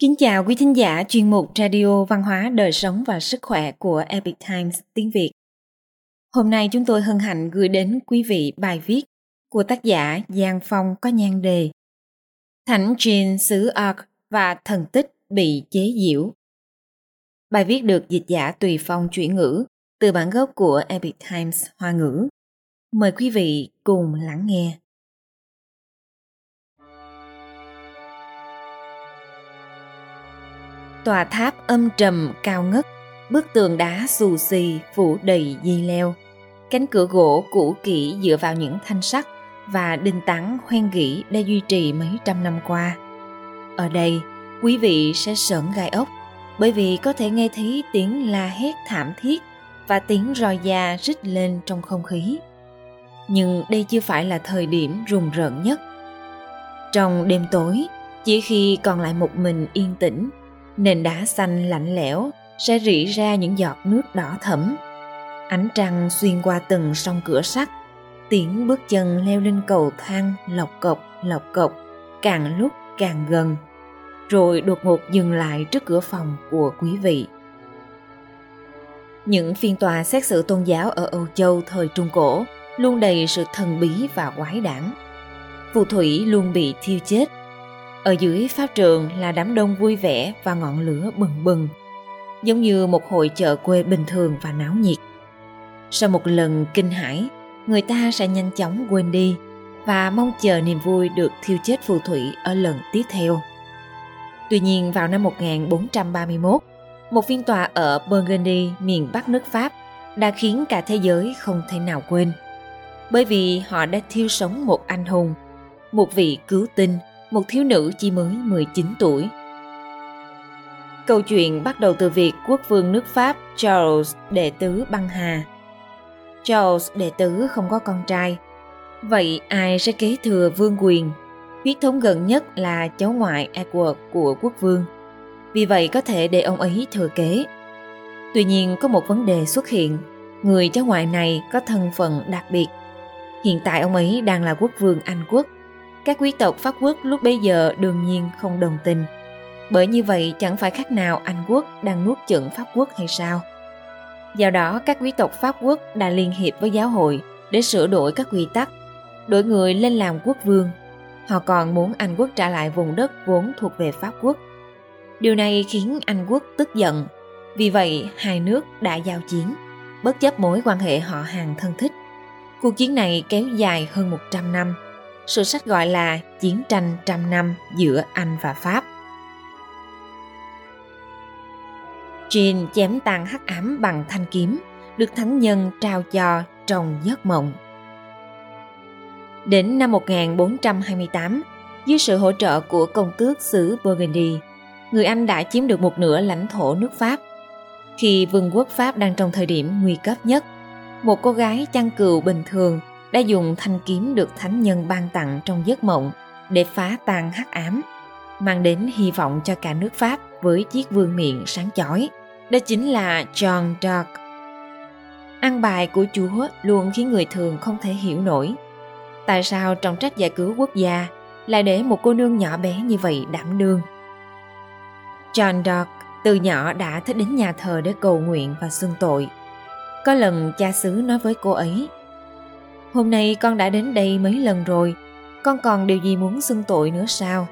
Kính chào quý thính giả chuyên mục Radio Văn hóa Đời sống và Sức khỏe của Epic Times tiếng Việt. Hôm nay chúng tôi hân hạnh gửi đến quý vị bài viết của tác giả Giang Phong có nhan đề Thánh Jean xứ Ark và thần tích bị chế giễu. Bài viết được dịch giả Tùy Phong chuyển ngữ từ bản gốc của Epic Times Hoa ngữ. Mời quý vị cùng lắng nghe. Tòa tháp âm trầm cao ngất, bức tường đá xù xì phủ đầy dây leo. Cánh cửa gỗ cũ kỹ dựa vào những thanh sắt và đinh tắn hoen gỉ đã duy trì mấy trăm năm qua. Ở đây, quý vị sẽ sởn gai ốc bởi vì có thể nghe thấy tiếng la hét thảm thiết và tiếng roi da rít lên trong không khí. Nhưng đây chưa phải là thời điểm rùng rợn nhất. Trong đêm tối, chỉ khi còn lại một mình yên tĩnh nền đá xanh lạnh lẽo sẽ rỉ ra những giọt nước đỏ thẫm. Ánh trăng xuyên qua từng song cửa sắt, tiếng bước chân leo lên cầu thang lộc cộc lộc cộc, càng lúc càng gần, rồi đột ngột dừng lại trước cửa phòng của quý vị. Những phiên tòa xét xử tôn giáo ở âu châu thời trung cổ luôn đầy sự thần bí và quái đản. Phù thủy luôn bị thiêu chết ở dưới pháp trường là đám đông vui vẻ và ngọn lửa bừng bừng, giống như một hội chợ quê bình thường và náo nhiệt. Sau một lần kinh hãi, người ta sẽ nhanh chóng quên đi và mong chờ niềm vui được thiêu chết phù thủy ở lần tiếp theo. Tuy nhiên vào năm 1431, một phiên tòa ở Burgundy, miền Bắc nước Pháp đã khiến cả thế giới không thể nào quên. Bởi vì họ đã thiêu sống một anh hùng, một vị cứu tinh một thiếu nữ chỉ mới 19 tuổi. Câu chuyện bắt đầu từ việc quốc vương nước Pháp Charles đệ tứ băng hà. Charles đệ tứ không có con trai, vậy ai sẽ kế thừa vương quyền? Huyết thống gần nhất là cháu ngoại Edward của quốc vương. Vì vậy có thể để ông ấy thừa kế. Tuy nhiên có một vấn đề xuất hiện, người cháu ngoại này có thân phận đặc biệt. Hiện tại ông ấy đang là quốc vương Anh quốc các quý tộc Pháp quốc lúc bấy giờ đương nhiên không đồng tình. Bởi như vậy chẳng phải khác nào Anh quốc đang nuốt chửng Pháp quốc hay sao? Do đó các quý tộc Pháp quốc đã liên hiệp với giáo hội để sửa đổi các quy tắc, đổi người lên làm quốc vương. Họ còn muốn Anh quốc trả lại vùng đất vốn thuộc về Pháp quốc. Điều này khiến Anh quốc tức giận. Vì vậy hai nước đã giao chiến, bất chấp mối quan hệ họ hàng thân thích. Cuộc chiến này kéo dài hơn 100 năm sử sách gọi là Chiến tranh trăm năm giữa Anh và Pháp. Jean chém tàn hắc ám bằng thanh kiếm, được thánh nhân trao cho trong giấc mộng. Đến năm 1428, dưới sự hỗ trợ của công tước xứ Burgundy, người Anh đã chiếm được một nửa lãnh thổ nước Pháp. Khi vương quốc Pháp đang trong thời điểm nguy cấp nhất, một cô gái chăn cừu bình thường đã dùng thanh kiếm được thánh nhân ban tặng trong giấc mộng để phá tan hắc ám, mang đến hy vọng cho cả nước Pháp với chiếc vương miện sáng chói. Đó chính là John Dark. Ăn bài của Chúa luôn khiến người thường không thể hiểu nổi. Tại sao trọng trách giải cứu quốc gia lại để một cô nương nhỏ bé như vậy đảm đương? John Dark từ nhỏ đã thích đến nhà thờ để cầu nguyện và xưng tội. Có lần cha xứ nói với cô ấy Hôm nay con đã đến đây mấy lần rồi, con còn điều gì muốn xưng tội nữa sao?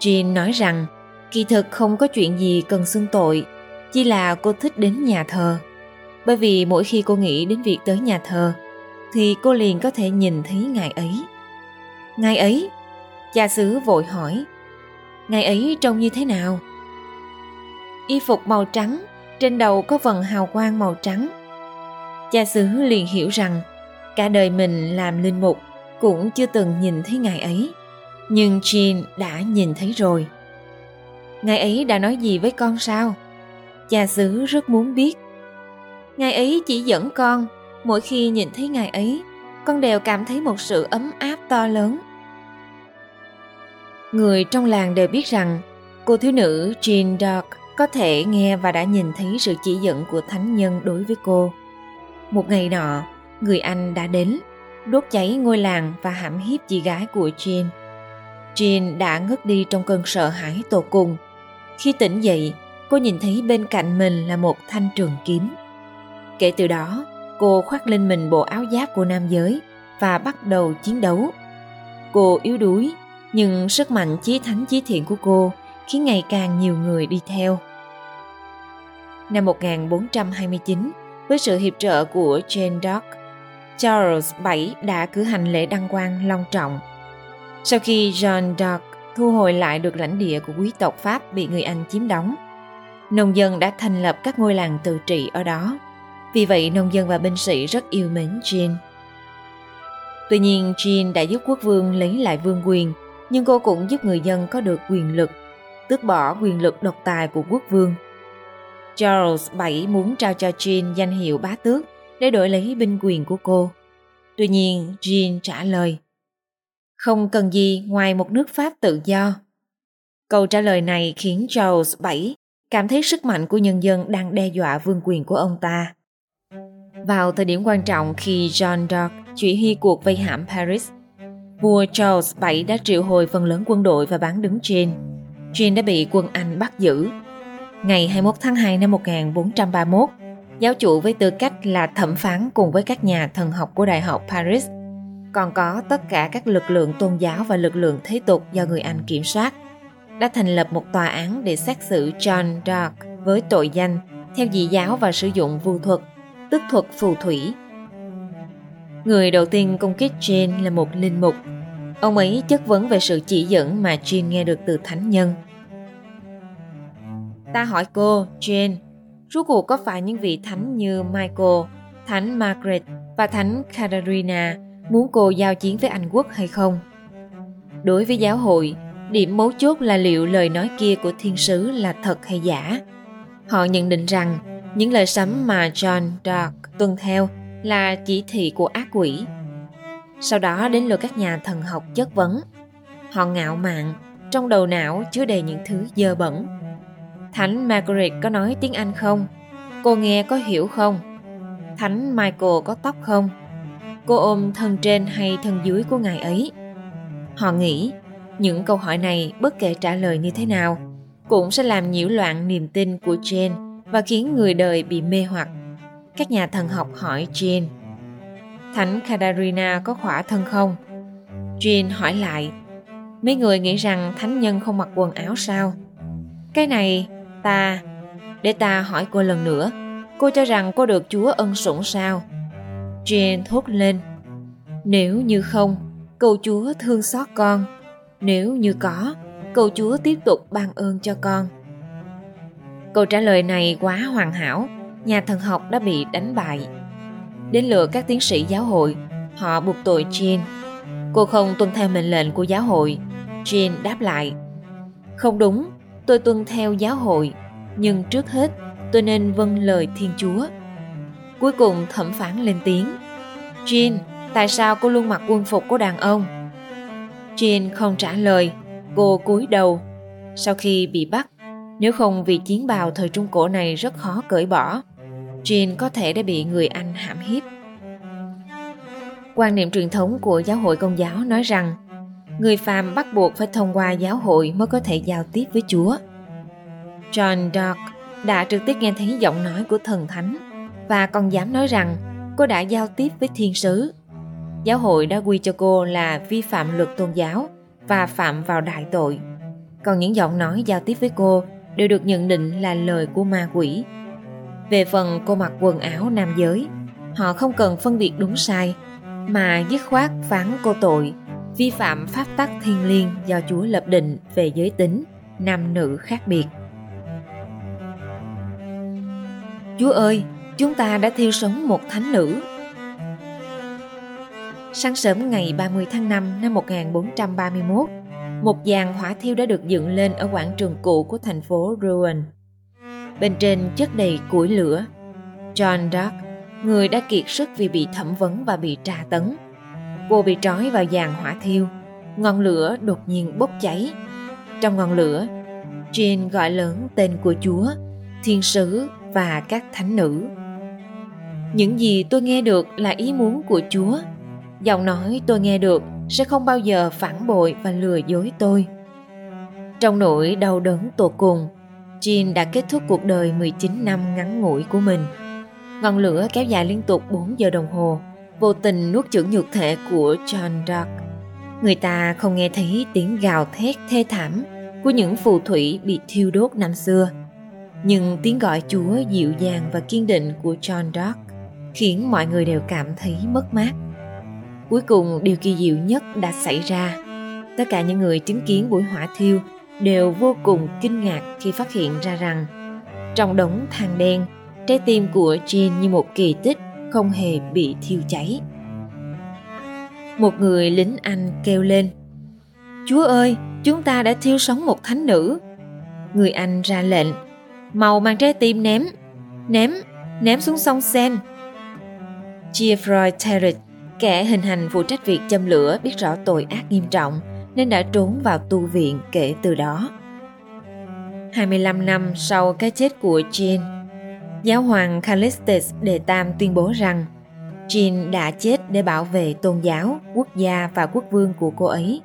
Jean nói rằng, kỳ thực không có chuyện gì cần xưng tội, chỉ là cô thích đến nhà thờ. Bởi vì mỗi khi cô nghĩ đến việc tới nhà thờ, thì cô liền có thể nhìn thấy ngài ấy. Ngài ấy? Cha xứ vội hỏi. Ngài ấy trông như thế nào? Y phục màu trắng, trên đầu có vần hào quang màu trắng, cha xứ liền hiểu rằng, cả đời mình làm linh mục cũng chưa từng nhìn thấy ngài ấy, nhưng Jean đã nhìn thấy rồi. Ngài ấy đã nói gì với con sao? Cha xứ rất muốn biết. Ngài ấy chỉ dẫn con, mỗi khi nhìn thấy ngài ấy, con đều cảm thấy một sự ấm áp to lớn. Người trong làng đều biết rằng, cô thiếu nữ Jean Dark có thể nghe và đã nhìn thấy sự chỉ dẫn của thánh nhân đối với cô một ngày nọ, người anh đã đến, đốt cháy ngôi làng và hãm hiếp chị gái của Jean. Jean đã ngất đi trong cơn sợ hãi tột cùng. Khi tỉnh dậy, cô nhìn thấy bên cạnh mình là một thanh trường kiếm. Kể từ đó, cô khoác lên mình bộ áo giáp của nam giới và bắt đầu chiến đấu. Cô yếu đuối, nhưng sức mạnh chí thánh chí thiện của cô khiến ngày càng nhiều người đi theo. Năm 1429, với sự hiệp trợ của Jane Dark, Charles VII đã cử hành lễ đăng quang long trọng. Sau khi John Dark thu hồi lại được lãnh địa của quý tộc Pháp bị người Anh chiếm đóng, nông dân đã thành lập các ngôi làng tự trị ở đó. Vì vậy, nông dân và binh sĩ rất yêu mến Jean. Tuy nhiên, Jean đã giúp quốc vương lấy lại vương quyền, nhưng cô cũng giúp người dân có được quyền lực, tước bỏ quyền lực độc tài của quốc vương. Charles VII muốn trao cho Jean danh hiệu bá tước để đổi lấy binh quyền của cô. Tuy nhiên, Jean trả lời, không cần gì ngoài một nước Pháp tự do. Câu trả lời này khiến Charles VII cảm thấy sức mạnh của nhân dân đang đe dọa vương quyền của ông ta. Vào thời điểm quan trọng khi John Dark chỉ huy cuộc vây hãm Paris, vua Charles VII đã triệu hồi phần lớn quân đội và bán đứng Jean. Jean đã bị quân Anh bắt giữ. Ngày 21 tháng 2 năm 1431, giáo chủ với tư cách là thẩm phán cùng với các nhà thần học của Đại học Paris, còn có tất cả các lực lượng tôn giáo và lực lượng thế tục do người Anh kiểm soát, đã thành lập một tòa án để xét xử John Dark với tội danh theo dị giáo và sử dụng vu thuật, tức thuật phù thủy. Người đầu tiên công kích Jean là một linh mục. Ông ấy chất vấn về sự chỉ dẫn mà Jean nghe được từ thánh nhân. Ta hỏi cô, Jane, rốt cuộc có phải những vị thánh như Michael, thánh Margaret và thánh Katerina muốn cô giao chiến với Anh quốc hay không? Đối với giáo hội, điểm mấu chốt là liệu lời nói kia của thiên sứ là thật hay giả. Họ nhận định rằng những lời sấm mà John Dark tuân theo là chỉ thị của ác quỷ. Sau đó đến lượt các nhà thần học chất vấn. Họ ngạo mạn, trong đầu não chứa đầy những thứ dơ bẩn. Thánh Margaret có nói tiếng Anh không? Cô nghe có hiểu không? Thánh Michael có tóc không? Cô ôm thân trên hay thân dưới của ngài ấy? Họ nghĩ những câu hỏi này bất kể trả lời như thế nào cũng sẽ làm nhiễu loạn niềm tin của Jane và khiến người đời bị mê hoặc. Các nhà thần học hỏi Jane Thánh Katarina có khỏa thân không? Jane hỏi lại Mấy người nghĩ rằng thánh nhân không mặc quần áo sao? Cái này, ta... Để ta hỏi cô lần nữa Cô cho rằng cô được Chúa ân sủng sao? Jane thốt lên Nếu như không, cầu Chúa thương xót con Nếu như có, cầu Chúa tiếp tục ban ơn cho con Câu trả lời này quá hoàn hảo, nhà thần học đã bị đánh bại. Đến lượt các tiến sĩ giáo hội, họ buộc tội Jean. Cô không tuân theo mệnh lệnh của giáo hội. Jean đáp lại, không đúng, tôi tuân theo giáo hội, nhưng trước hết tôi nên vâng lời Thiên Chúa. Cuối cùng thẩm phán lên tiếng, Jean, tại sao cô luôn mặc quân phục của đàn ông? Jean không trả lời, cô cúi đầu. Sau khi bị bắt, nếu không vì chiến bào thời Trung Cổ này rất khó cởi bỏ, Jean có thể đã bị người Anh hãm hiếp. Quan niệm truyền thống của giáo hội công giáo nói rằng người phàm bắt buộc phải thông qua giáo hội mới có thể giao tiếp với Chúa. John Dark đã trực tiếp nghe thấy giọng nói của thần thánh và còn dám nói rằng cô đã giao tiếp với thiên sứ. Giáo hội đã quy cho cô là vi phạm luật tôn giáo và phạm vào đại tội. Còn những giọng nói giao tiếp với cô đều được nhận định là lời của ma quỷ. Về phần cô mặc quần áo nam giới, họ không cần phân biệt đúng sai, mà dứt khoát phán cô tội, vi phạm pháp tắc thiên liêng do Chúa lập định về giới tính, nam nữ khác biệt. Chúa ơi, chúng ta đã thiêu sống một thánh nữ. Sáng sớm ngày 30 tháng 5 năm 1431, một dàn hỏa thiêu đã được dựng lên ở quảng trường cũ của thành phố Rouen. Bên trên chất đầy củi lửa. John Dark, người đã kiệt sức vì bị thẩm vấn và bị tra tấn. Cô bị trói vào dàn hỏa thiêu. Ngọn lửa đột nhiên bốc cháy. Trong ngọn lửa, Jean gọi lớn tên của Chúa, thiên sứ và các thánh nữ. Những gì tôi nghe được là ý muốn của Chúa. Giọng nói tôi nghe được sẽ không bao giờ phản bội và lừa dối tôi. Trong nỗi đau đớn tột cùng, Jean đã kết thúc cuộc đời 19 năm ngắn ngủi của mình. Ngọn lửa kéo dài liên tục 4 giờ đồng hồ, vô tình nuốt chửng nhục thể của John Dark. Người ta không nghe thấy tiếng gào thét thê thảm của những phù thủy bị thiêu đốt năm xưa. Nhưng tiếng gọi Chúa dịu dàng và kiên định của John Dark khiến mọi người đều cảm thấy mất mát. Cuối cùng điều kỳ diệu nhất đã xảy ra. Tất cả những người chứng kiến buổi hỏa thiêu đều vô cùng kinh ngạc khi phát hiện ra rằng trong đống than đen, trái tim của Jean như một kỳ tích không hề bị thiêu cháy. Một người lính Anh kêu lên Chúa ơi, chúng ta đã thiêu sống một thánh nữ. Người Anh ra lệnh Màu mang trái tim ném, ném, ném xuống sông Sen. Geoffroy Territ, kẻ hình hành phụ trách việc châm lửa biết rõ tội ác nghiêm trọng nên đã trốn vào tu viện kể từ đó. 25 năm sau cái chết của Jean, giáo hoàng Callistus Đệ Tam tuyên bố rằng Jean đã chết để bảo vệ tôn giáo, quốc gia và quốc vương của cô ấy.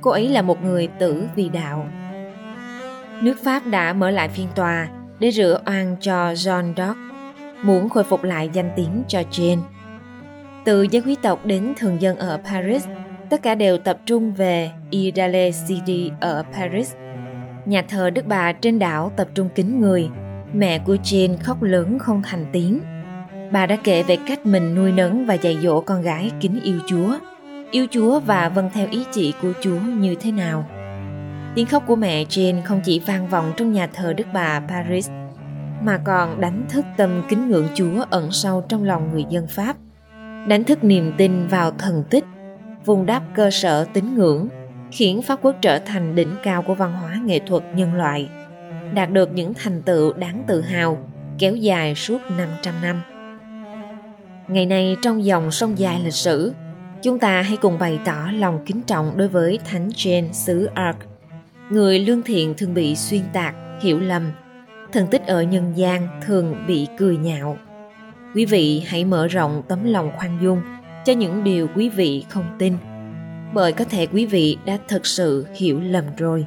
Cô ấy là một người tử vì đạo. Nước Pháp đã mở lại phiên tòa để rửa oan cho John Dock, muốn khôi phục lại danh tiếng cho Jane. Từ giới quý tộc đến thường dân ở Paris, tất cả đều tập trung về Idale City ở Paris. Nhà thờ Đức Bà trên đảo tập trung kính người. Mẹ của Jane khóc lớn không thành tiếng. Bà đã kể về cách mình nuôi nấng và dạy dỗ con gái kính yêu Chúa, yêu Chúa và vâng theo ý chỉ của Chúa như thế nào. Tiếng khóc của mẹ Jane không chỉ vang vọng trong nhà thờ Đức Bà Paris, mà còn đánh thức tâm kính ngưỡng Chúa ẩn sâu trong lòng người dân Pháp, đánh thức niềm tin vào thần tích, vùng đáp cơ sở tín ngưỡng, khiến Pháp quốc trở thành đỉnh cao của văn hóa nghệ thuật nhân loại, đạt được những thành tựu đáng tự hào kéo dài suốt 500 năm. Ngày nay trong dòng sông dài lịch sử, chúng ta hãy cùng bày tỏ lòng kính trọng đối với Thánh Jane xứ Arc người lương thiện thường bị xuyên tạc, hiểu lầm. Thần tích ở nhân gian thường bị cười nhạo. Quý vị hãy mở rộng tấm lòng khoan dung cho những điều quý vị không tin, bởi có thể quý vị đã thật sự hiểu lầm rồi.